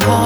heart.